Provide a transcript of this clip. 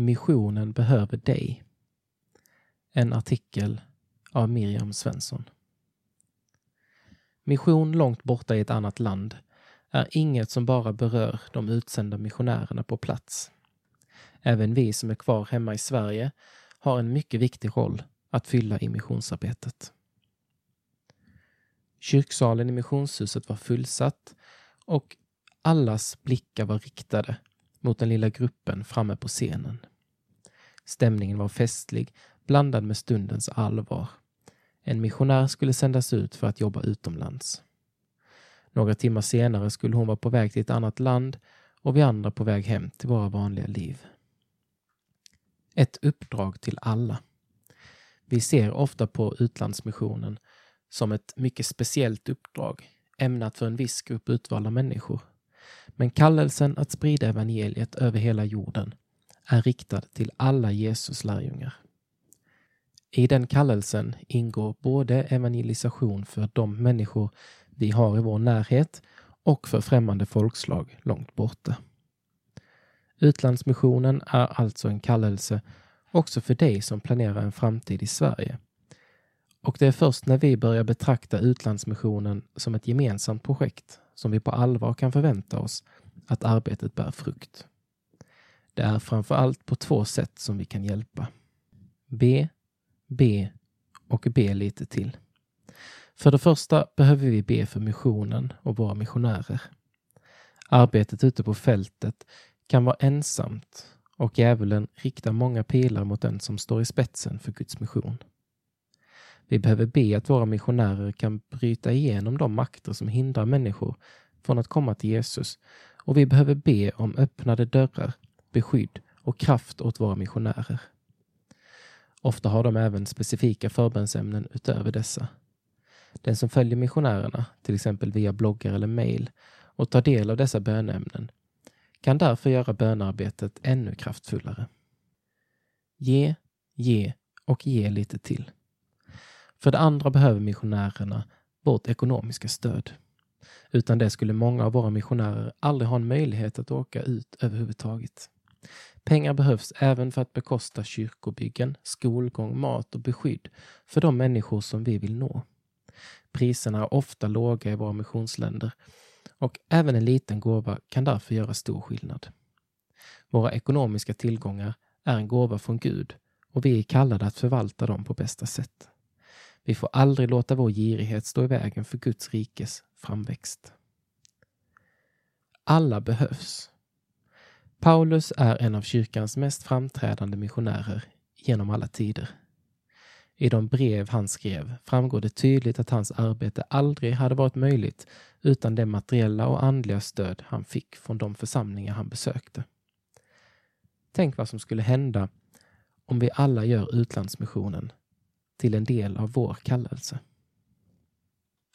Missionen behöver dig. En artikel av Miriam Svensson. Mission långt borta i ett annat land är inget som bara berör de utsända missionärerna på plats. Även vi som är kvar hemma i Sverige har en mycket viktig roll att fylla i missionsarbetet. Kyrksalen i missionshuset var fullsatt och allas blickar var riktade mot den lilla gruppen framme på scenen. Stämningen var festlig, blandad med stundens allvar. En missionär skulle sändas ut för att jobba utomlands. Några timmar senare skulle hon vara på väg till ett annat land och vi andra på väg hem till våra vanliga liv. Ett uppdrag till alla. Vi ser ofta på utlandsmissionen som ett mycket speciellt uppdrag ämnat för en viss grupp utvalda människor. Men kallelsen att sprida evangeliet över hela jorden är riktad till alla Jesus lärjungar. I den kallelsen ingår både evangelisation för de människor vi har i vår närhet och för främmande folkslag långt borta. Utlandsmissionen är alltså en kallelse också för dig som planerar en framtid i Sverige. Och det är först när vi börjar betrakta utlandsmissionen som ett gemensamt projekt som vi på allvar kan förvänta oss att arbetet bär frukt. Det är framför allt på två sätt som vi kan hjälpa. Be, be och be lite till. För det första behöver vi be för missionen och våra missionärer. Arbetet ute på fältet kan vara ensamt och djävulen riktar många pilar mot den som står i spetsen för Guds mission. Vi behöver be att våra missionärer kan bryta igenom de makter som hindrar människor från att komma till Jesus och vi behöver be om öppnade dörrar, beskydd och kraft åt våra missionärer. Ofta har de även specifika förbönsämnen utöver dessa. Den som följer missionärerna, till exempel via bloggar eller mejl, och tar del av dessa bönämnen kan därför göra bönarbetet ännu kraftfullare. Ge, ge och ge lite till. För det andra behöver missionärerna vårt ekonomiska stöd. Utan det skulle många av våra missionärer aldrig ha en möjlighet att åka ut överhuvudtaget. Pengar behövs även för att bekosta kyrkobyggen, skolgång, mat och beskydd för de människor som vi vill nå. Priserna är ofta låga i våra missionsländer och även en liten gåva kan därför göra stor skillnad. Våra ekonomiska tillgångar är en gåva från Gud och vi är kallade att förvalta dem på bästa sätt. Vi får aldrig låta vår girighet stå i vägen för Guds rikes framväxt. Alla behövs. Paulus är en av kyrkans mest framträdande missionärer genom alla tider. I de brev han skrev framgår det tydligt att hans arbete aldrig hade varit möjligt utan det materiella och andliga stöd han fick från de församlingar han besökte. Tänk vad som skulle hända om vi alla gör utlandsmissionen till en del av vår kallelse.